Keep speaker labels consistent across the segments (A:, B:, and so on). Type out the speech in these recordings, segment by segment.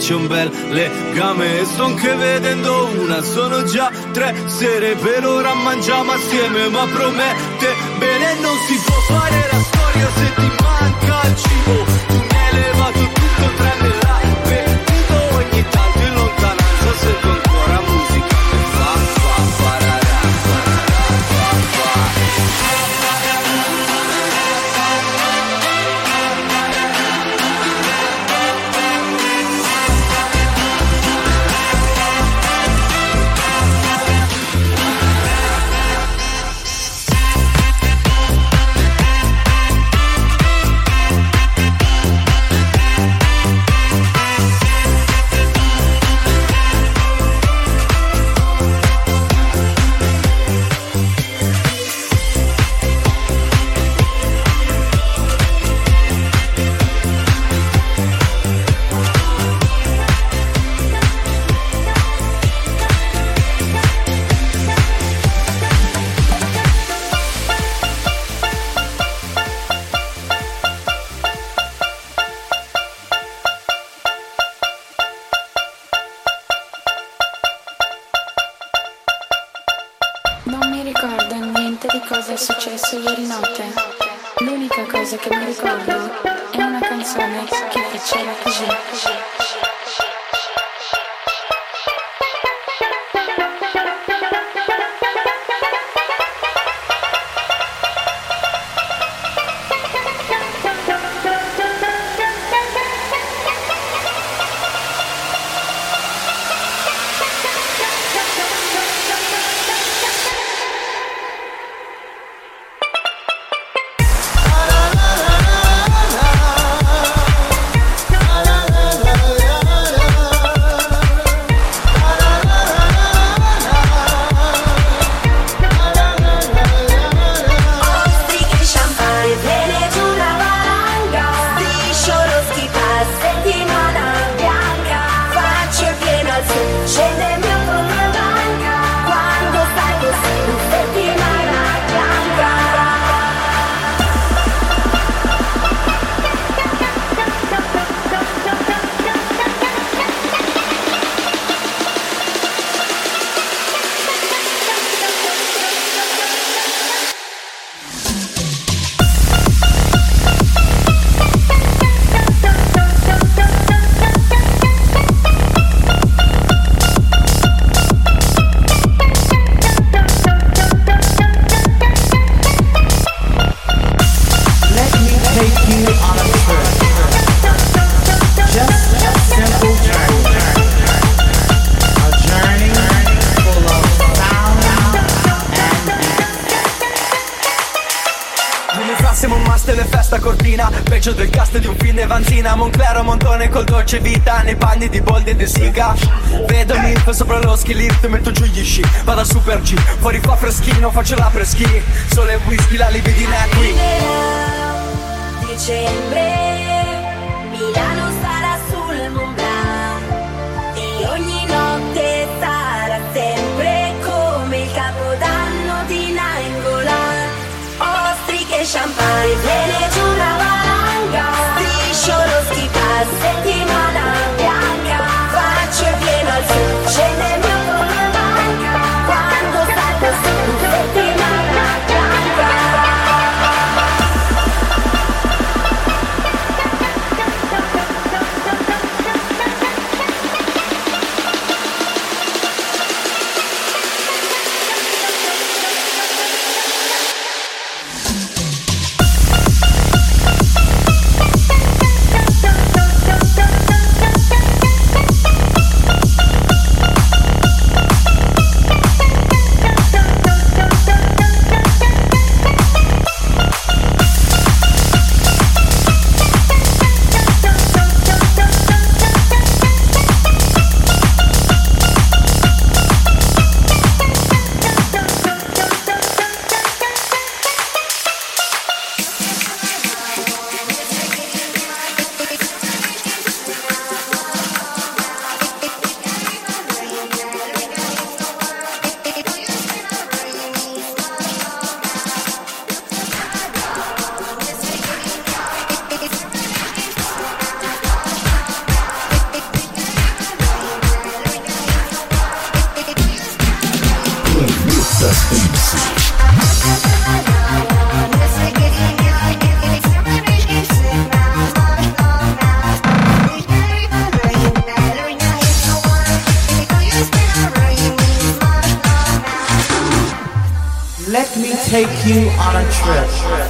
A: faccio
B: un bel mattina Monclero montone col dolce vita Nei panni di bolde di siga. Vedo ninfa sopra lo ski lift Metto giù gli sci, vado a super G Fuori qua freschino, faccio la preschi Sole e whisky, la libidina è qui
A: Dicembre.
C: Take you on a trip.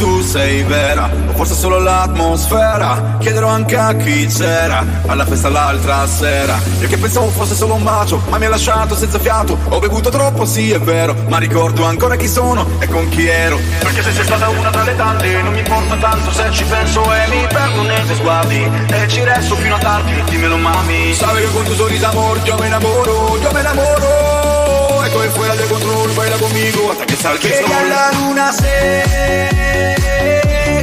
D: Tu sei vera, o forse solo l'atmosfera. Chiederò anche a chi c'era alla festa l'altra sera. Io che pensavo fosse solo un bacio, ma mi ha lasciato senza fiato. Ho bevuto troppo, sì, è vero, ma ricordo ancora chi sono e con chi ero. Perché se sei stata una tra le tante, non mi importa tanto se ci penso e mi perdo nei tuoi sguardi. E ci resto fino a tardi, dimmelo mami. Sabe che con tu sorriso amor yo me enamoro, yo me enamoro. E come fuera de control, baila conmigo hasta que salga el sol.
E: la luna se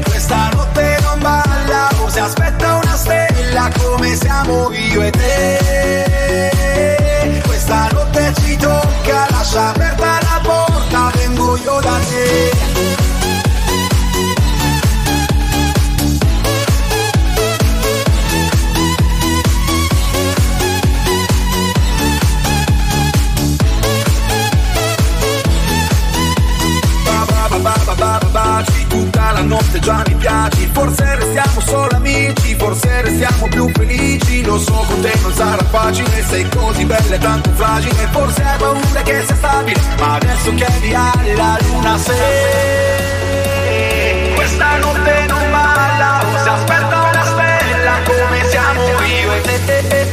E: questa notte non balla o se aspetta una stella come siamo io e te questa notte ci tocca lascia aperta la porta vengo io da te
D: la notte già mi piaci Forse restiamo solo amici Forse restiamo più felici. Lo so con te non sarà facile Sei così bella e tanto fragile. Forse hai paura che sia stabile Ma adesso che via la luna se Questa notte non balla O se aspetta una stella Come siamo io e te.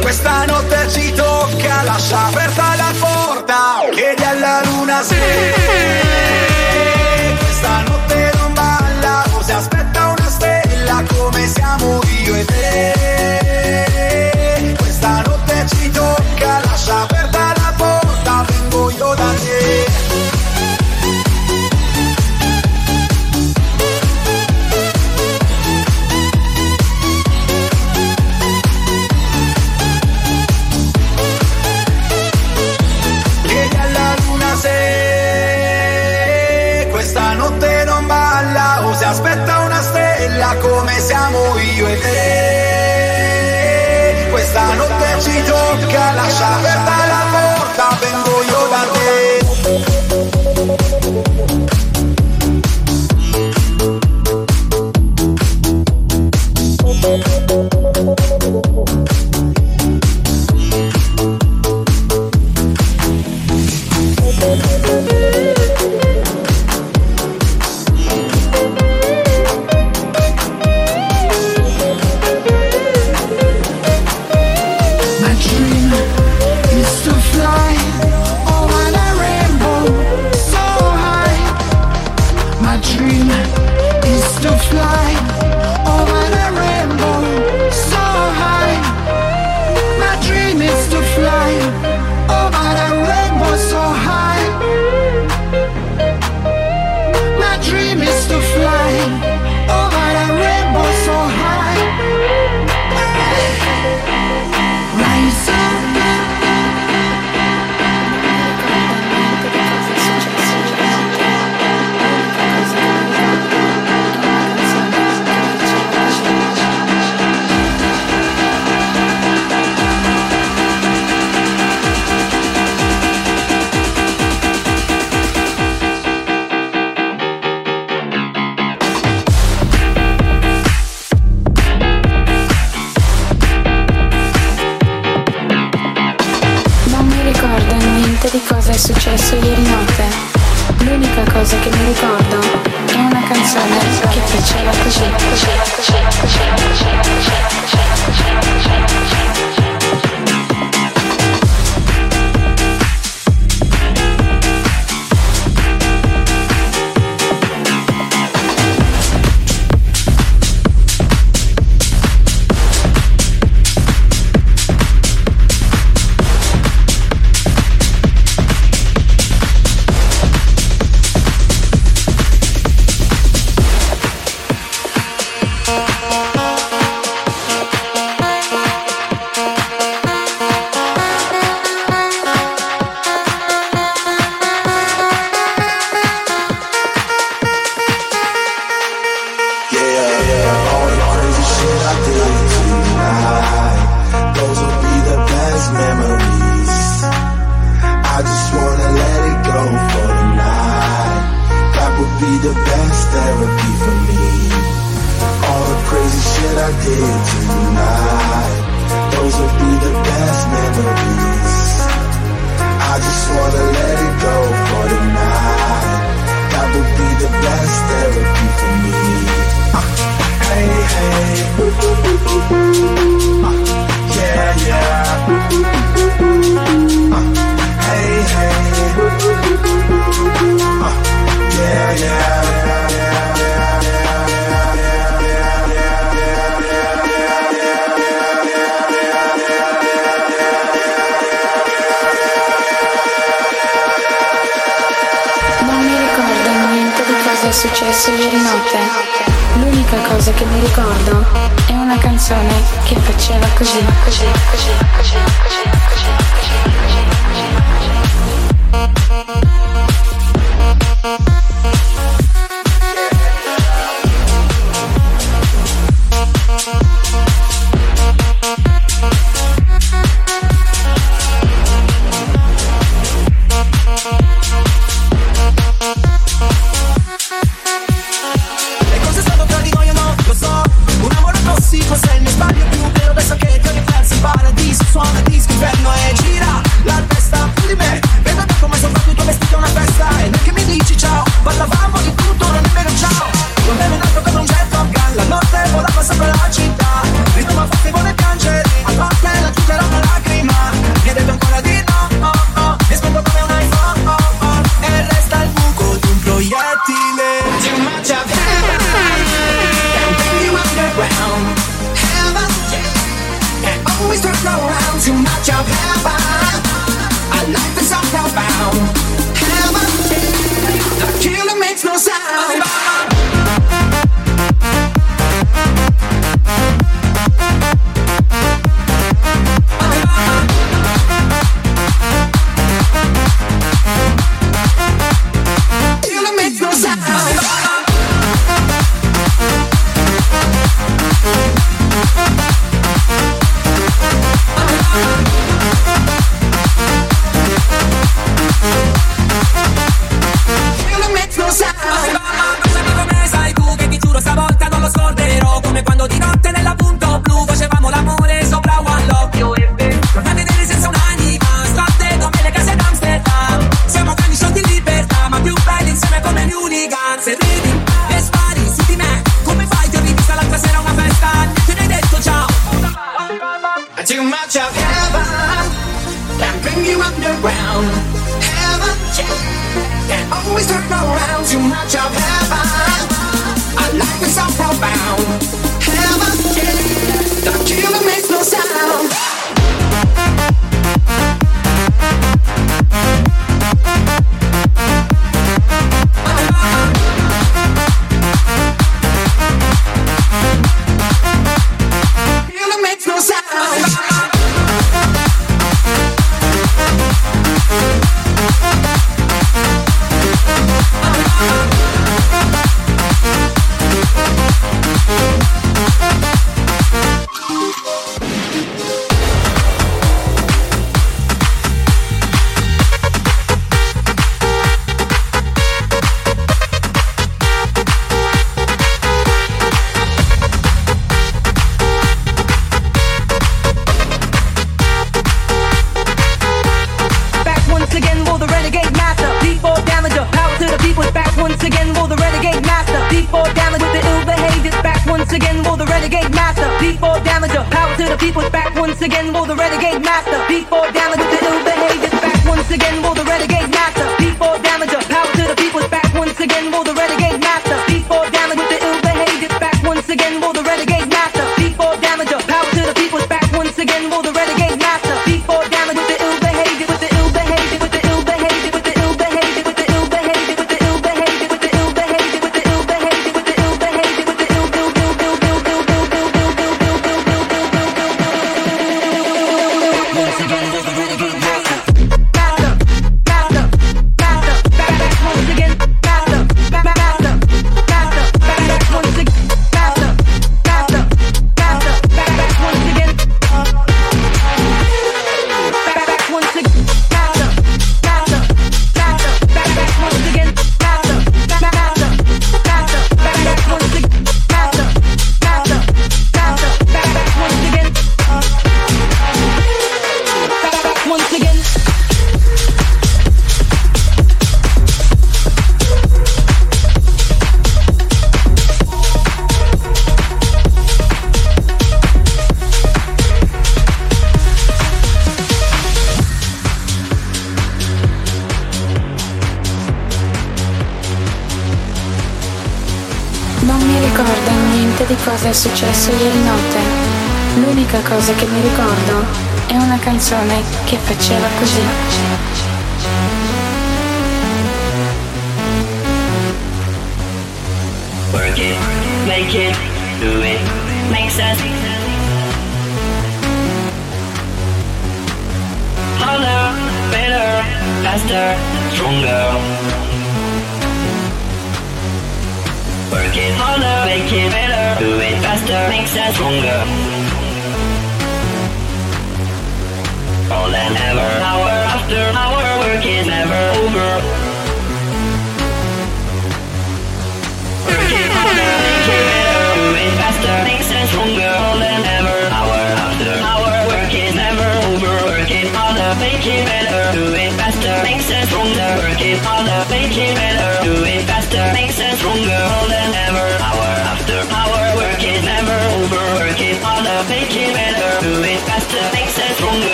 E: Questa notte ci tocca lascia aperta la porta chiedi alla luna se
F: come siamo io e te. Tocca, lascia aperta la porta,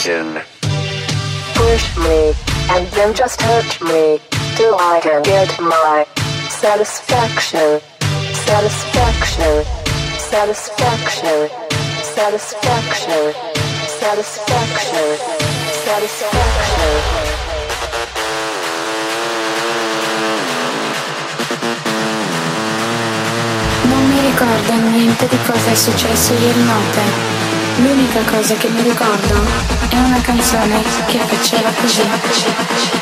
G: action.
H: Push me, and then just
I: hurt me, till I can get my satisfaction. Satisfaction. Satisfaction. Satisfaction. Satisfaction. Satisfaction.
J: Non mi ricordo niente di cosa è successo ieri notte. L'unica cosa che mi ricordo è una canzone che faceva così.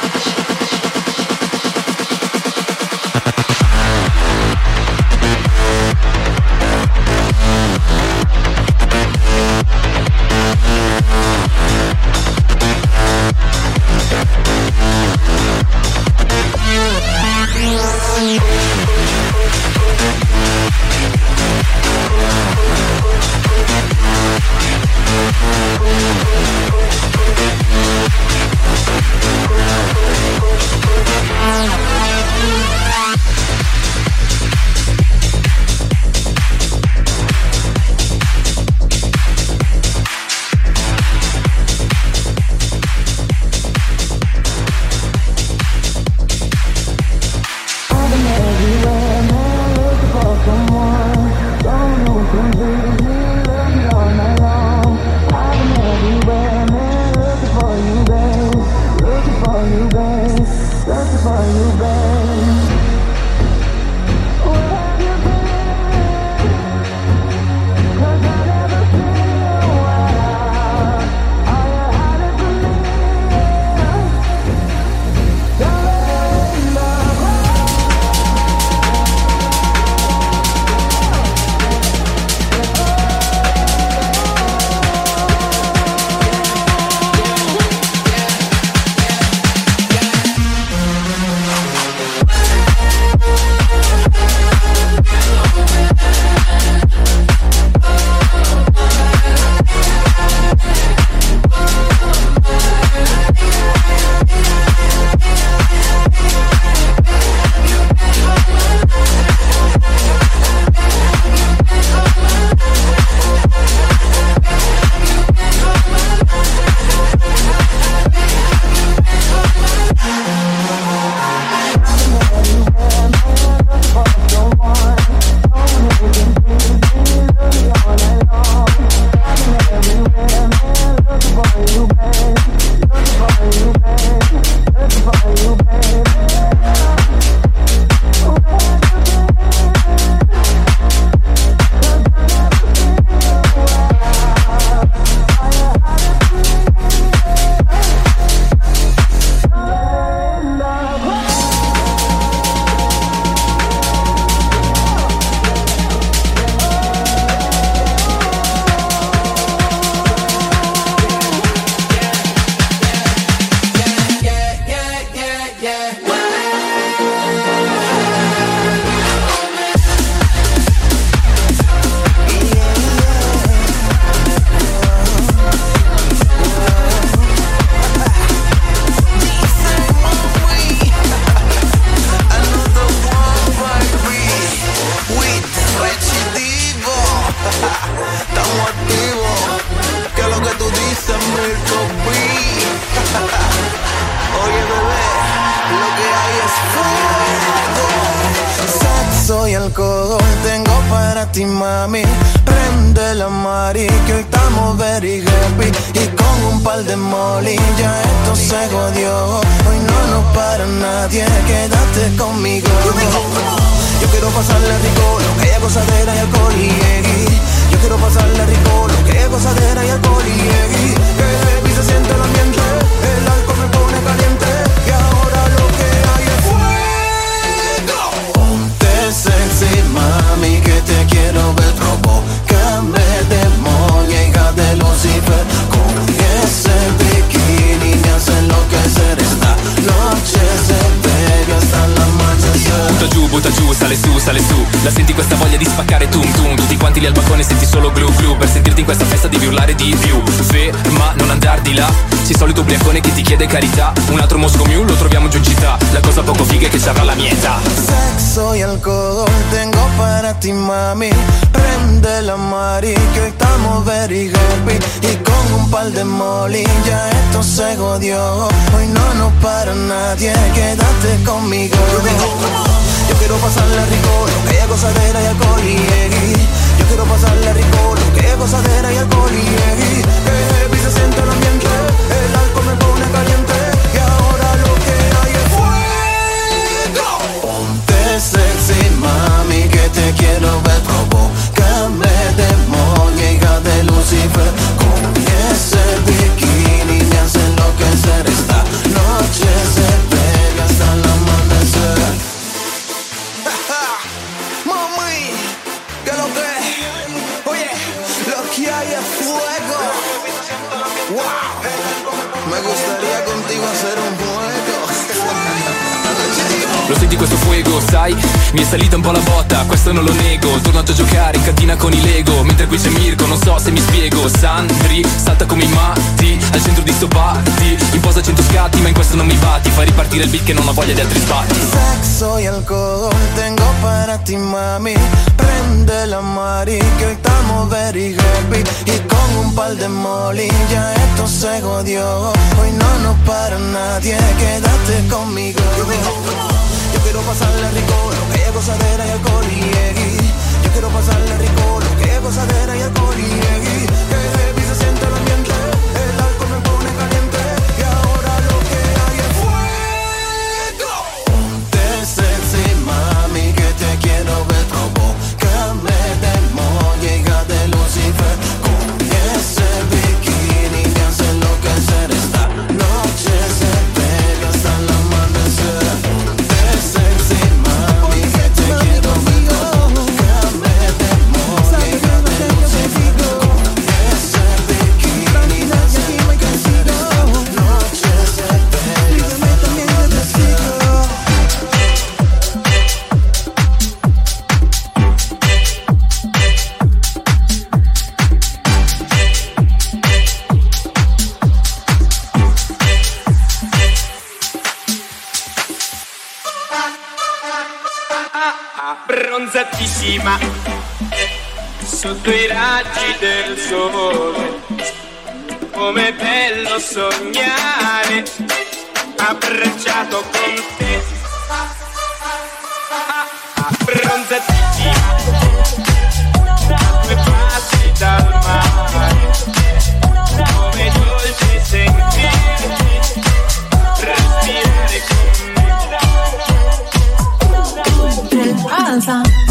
K: al balcone senti solo glu glu. Per sentirti in questa festa devi urlare di più. Ferma, non andar di là. Sei solito ubriacone che ti chiede carità. Un altro Mosco Mew lo troviamo giù in città. La cosa poco figa è che sarà la mia età.
J: Sexo e alcohol tengo para ti mami. Prende la mari che hoy veri very E con un par de moli ya esto se godió Hoy no nos para nadie, eh, quédate conmigo Yo quiero pasarla rico, no que haya gozadera y alcohol y quiero pasarla rico, lo que es gozadera y alcohol y eggy. Que heavy se siente el ambiente, el alcohol me pone caliente Y ahora lo que hay es fuego Ponte sexy mami que te quiero ver Provócame demonia hija de Lucifer
K: questo fuego, sai? Mi è salita un po' la botta, questo non lo nego. Tornato a giocare in cantina con i Lego. Mentre qui c'è Mirko, non so se mi spiego. Sandri, salta come i matti Al centro di sto party Imposa 100 scatti, ma in questo non mi batti. Fai ripartire il beat che non ho voglia di altri sbatti.
J: Sexo y alcohol tengo para ti mami. Prende la mari que hoy estamos very happy Y con un par de molly ya esto se jodió Hoy no nos para nadie, quédate conmigo quiero pasarle rico, lo que es gozadera y alcohol y. Yo quiero pasarle rico, lo que es gozadera y alcohol y
L: bronzatissima sotto i raggi del sole come bello sognare abbracciato con te. Bronzatissima come passi dal mare 办法。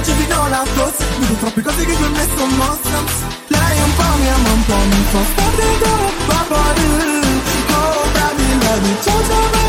L: facevi no
M: la
N: corsa Vedo troppe cose che per me sono mossa Lei un po' mi ama un po' mi fa State dopo, papà, oh, baby, love you, ciao, ciao,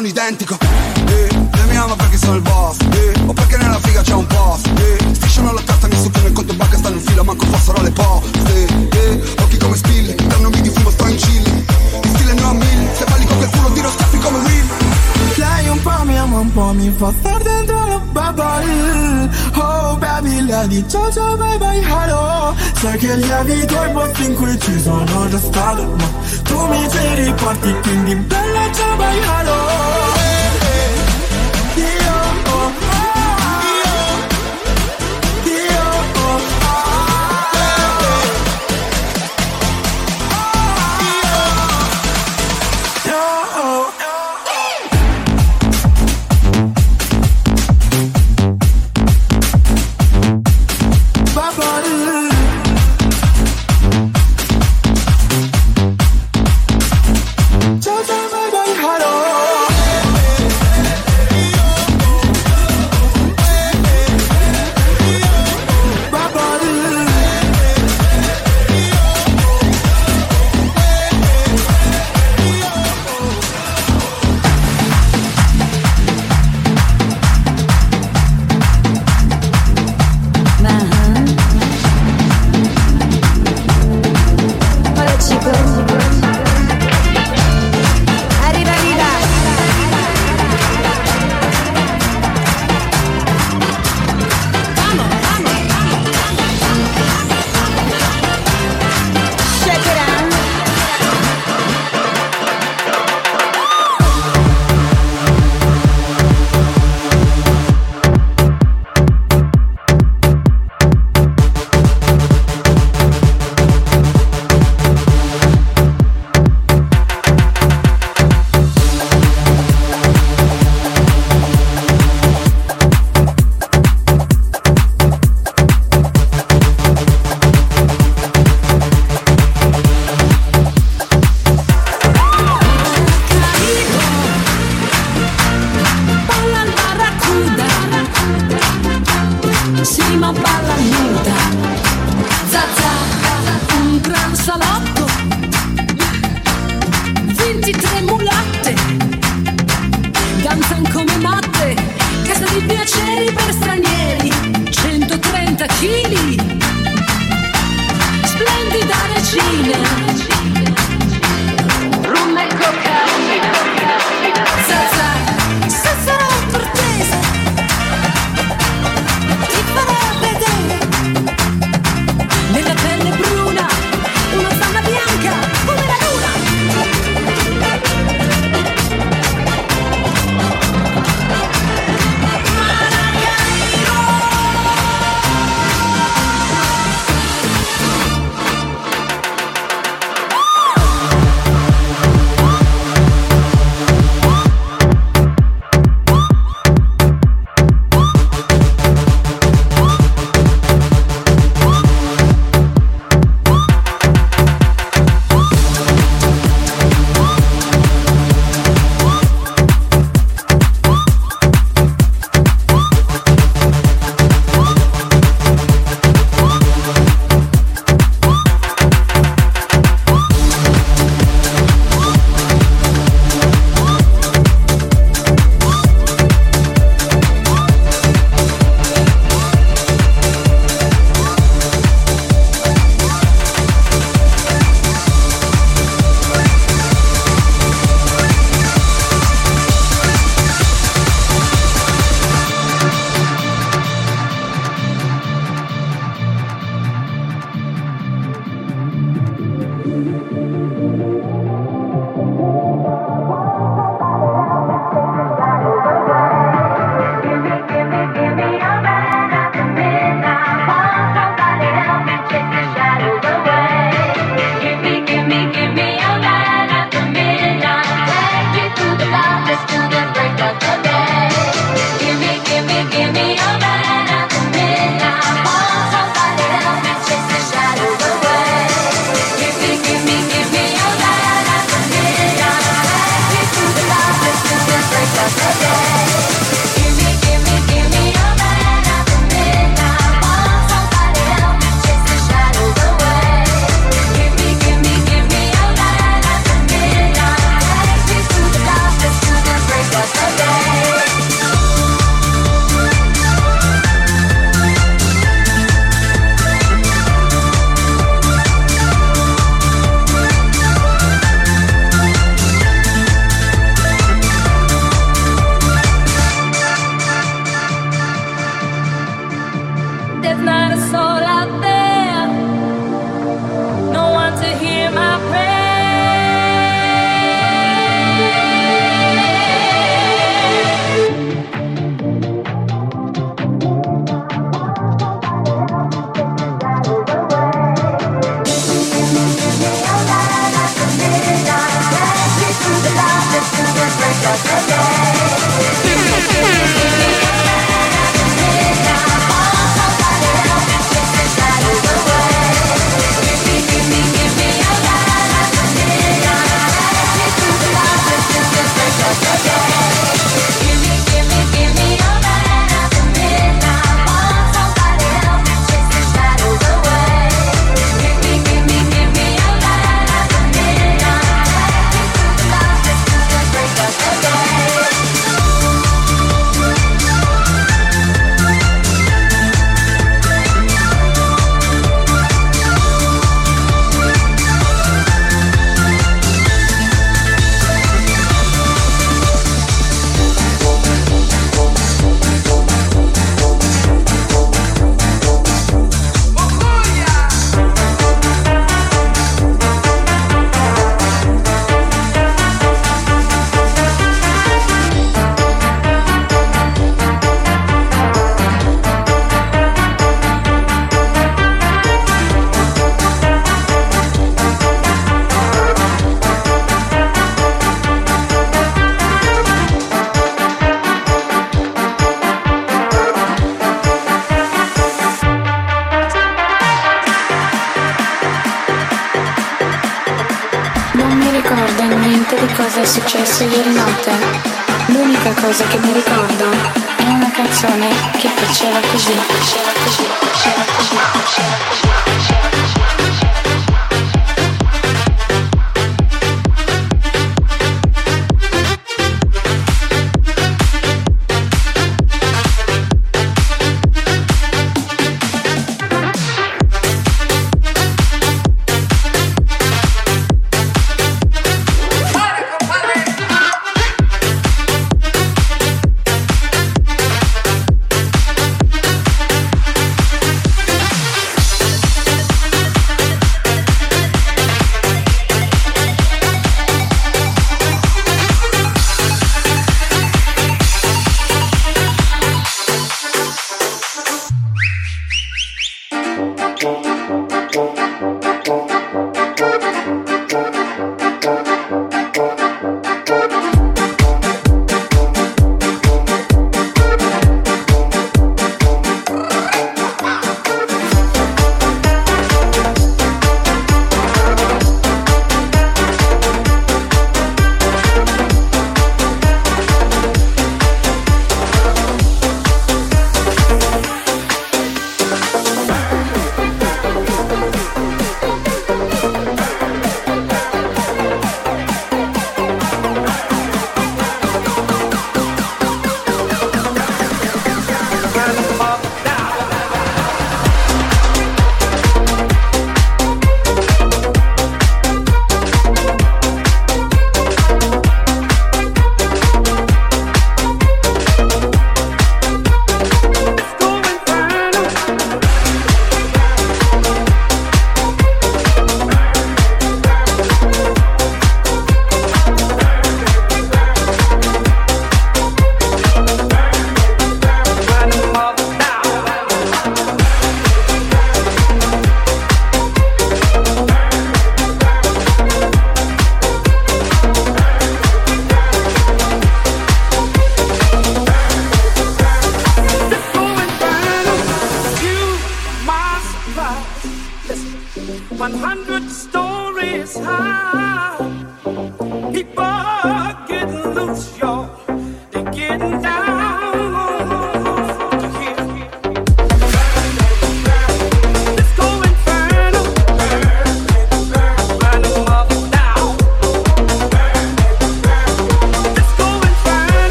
O: sono identico. Eh, Lei mi ama perché sono il boss. Eh, O perché nella figa c'è un posto eh, Strisciano la carta, mi succhiano il conto banca Stanno in fila, manco fossero le poste. Eh, Occhi come spilli,
N: dannomi di fumo, sto in chilli Il stile no a mille, se balli con quel culo tiro scaffi come Will Lei un po' mi ama, un po' mi fa star dentro la bubble. Oh baby, la di ciao ciao bye bye hello.
F: Sai che
C: gli avvito i posti in cui ci
P: sono già stato Ma tu mi ci
C: riporti quindi bella ciao baialo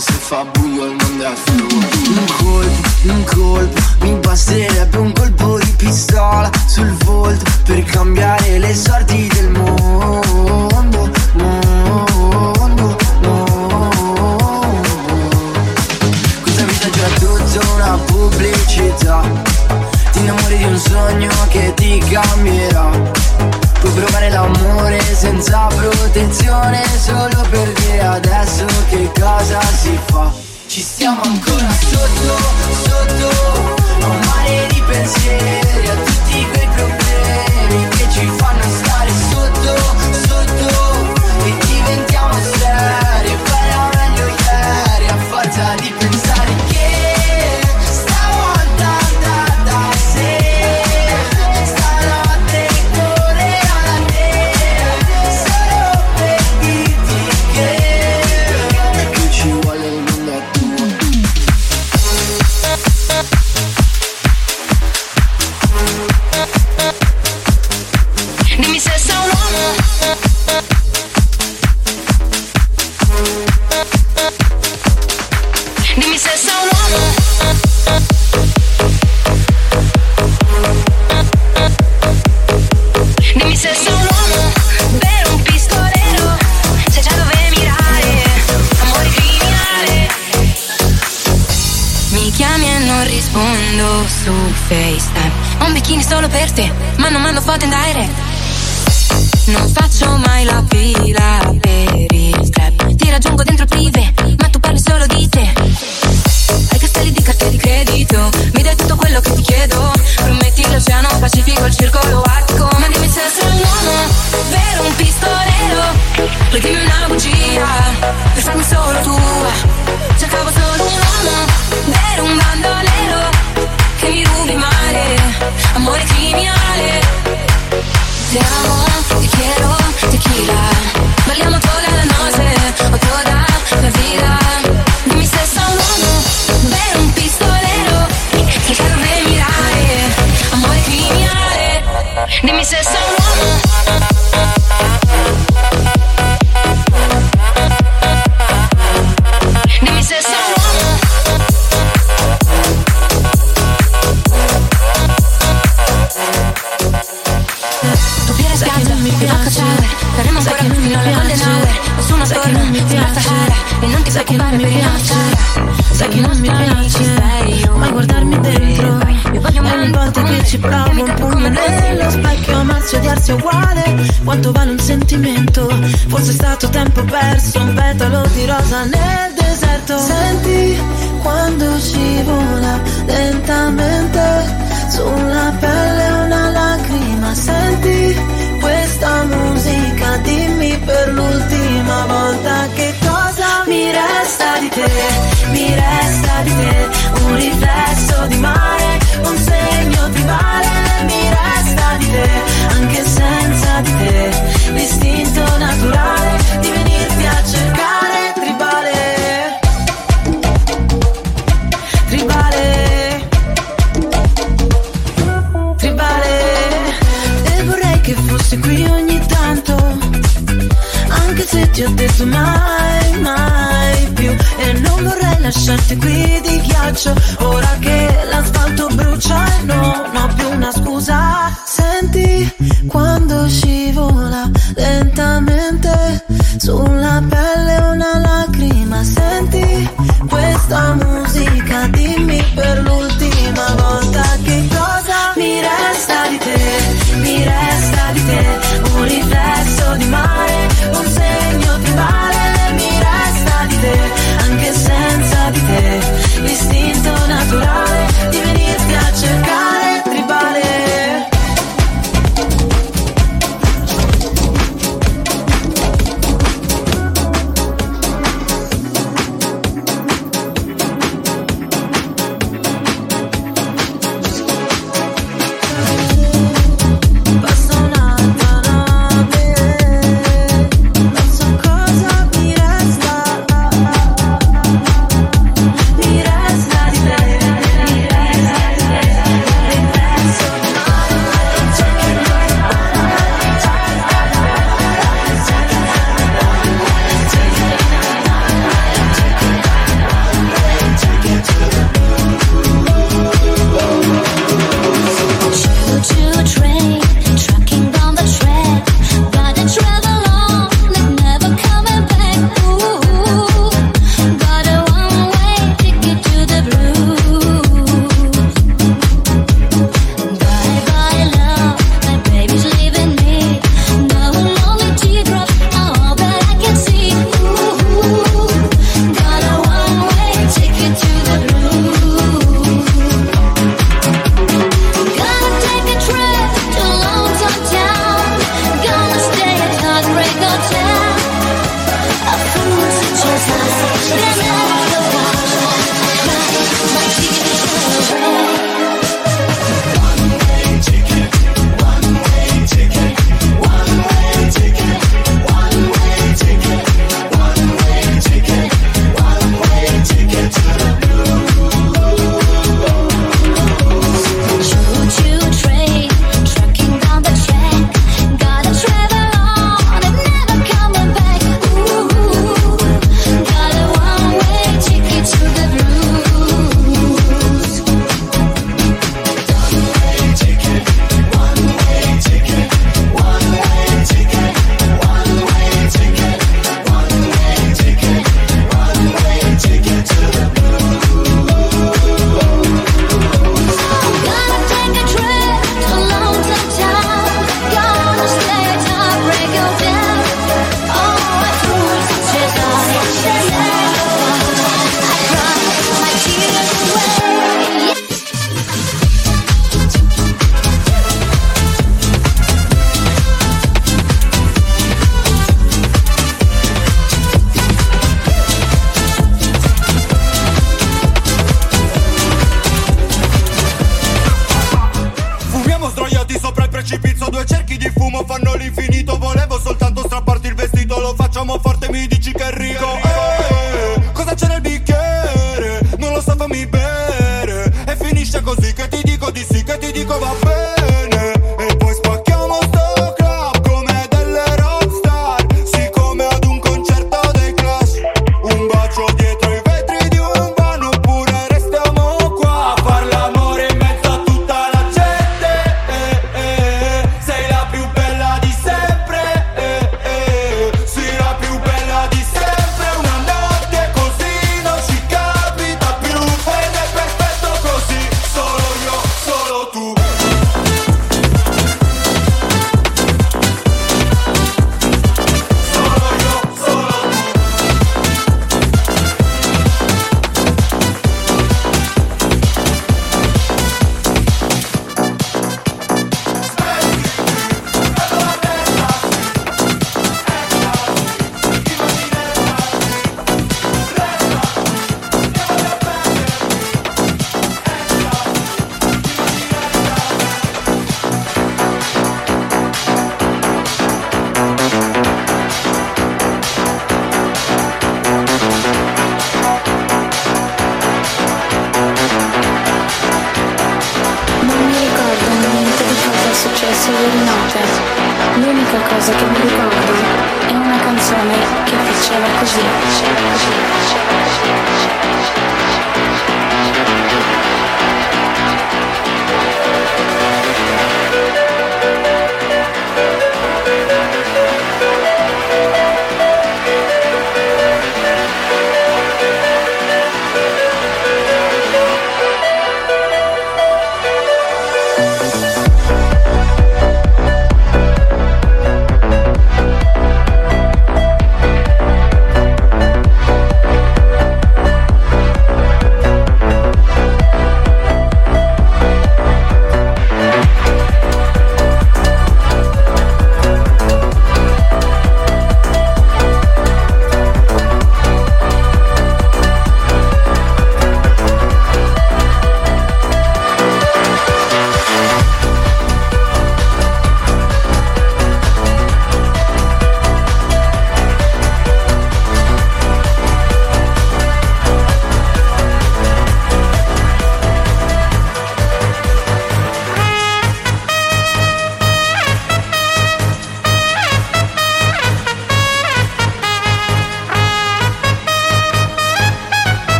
C: se
J: fa
C: buio il mondo è a Un colpo, un colpo, mi basterebbe un colpo di pistola sul volto Per cambiare le sorti del mondo, mondo, mondo. Questa vita è già tutta una pubblicità. Ti innamori di un sogno che ti cambierà. Provare l'amore senza protezione Solo per dire adesso che cosa si fa. Ci stiamo ancora sotto, sotto un mare di pensieri A tutti quei problemi che ci fanno stare
L: perso un petalo di rosa nel deserto. Senti quando scivola lentamente sulla Ti ho detto mai, mai più E non vorrei lasciarti qui di ghiaccio. Ora che l'asfalto brucia e non ho più una scusa. Senti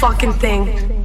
L: fucking thing.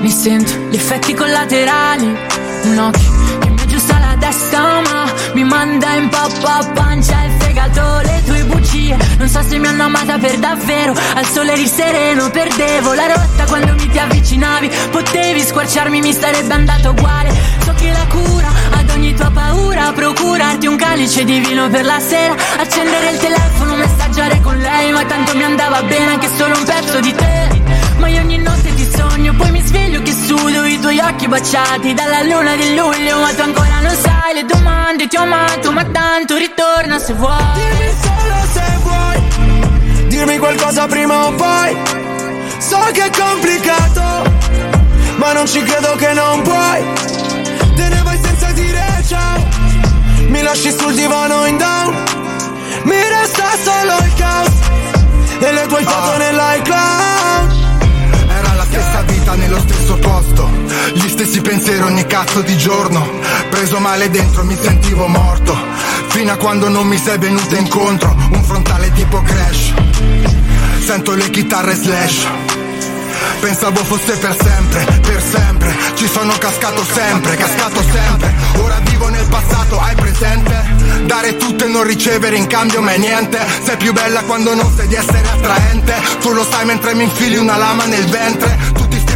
L: Mi
Q: sento
R: gli effetti collaterali. Un occhio che mi aggiusta la testa, ma mi manda in pappa pancia e fegato le tue bugie. Non so se mi hanno amata per davvero. Al sole eri sereno, perdevo la rotta quando mi ti avvicinavi. Potevi squarciarmi, mi sarebbe andato uguale. So che la cura ad ogni tua paura, procurarti un calice di vino per la sera, accendere il telefono, messaggiare con lei, ma tanto mi andava bene anche solo un pezzo di te. Ma io ogni notte ti sogno, poi mi sveglio che sudo i tuoi occhi baciati dalla luna di luglio, ma tu ancora non sai le domande, ti ho amato, ma tanto ritorna se vuoi.
J: Dimmi solo se vuoi dirmi qualcosa prima o poi. So che è complicato, ma non ci credo che non puoi. Te ne vai senza dire ciao. Mi lasci sul divano in down. Mi resta solo il caos e le tue foto nell'iCloud.
S: Vita nello stesso posto, gli stessi pensieri ogni cazzo di giorno. Preso male dentro mi sentivo morto, fino a quando non mi sei venuto incontro. Un frontale tipo crash, sento le chitarre slash. Pensavo fosse per sempre, per sempre Ci sono cascato sempre, cascato sempre Ora vivo nel passato, hai presente? Dare tutto e non ricevere in cambio mai niente Sei più bella quando non sai di essere attraente Tu lo sai mentre mi infili una lama nel ventre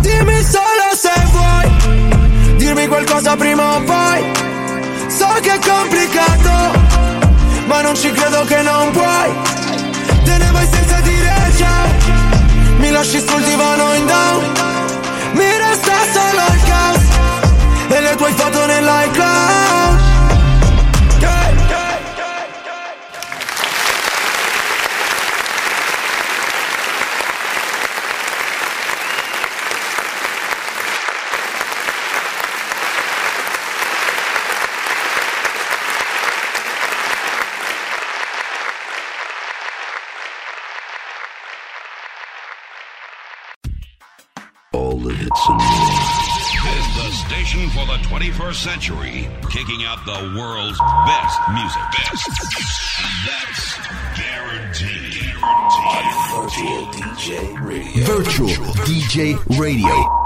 J: Dimmi solo se vuoi dirmi qualcosa prima o poi. So che è complicato, ma non ci credo che non puoi. Te ne vai senza dire ciao Mi lasci sul divano in down Mi resta solo il caos E le tue foto nell'iCloud
T: century, kicking out the world's best music. Best. That's guaranteed.
U: Virtual DJ Radio.
V: Virtual DJ Radio.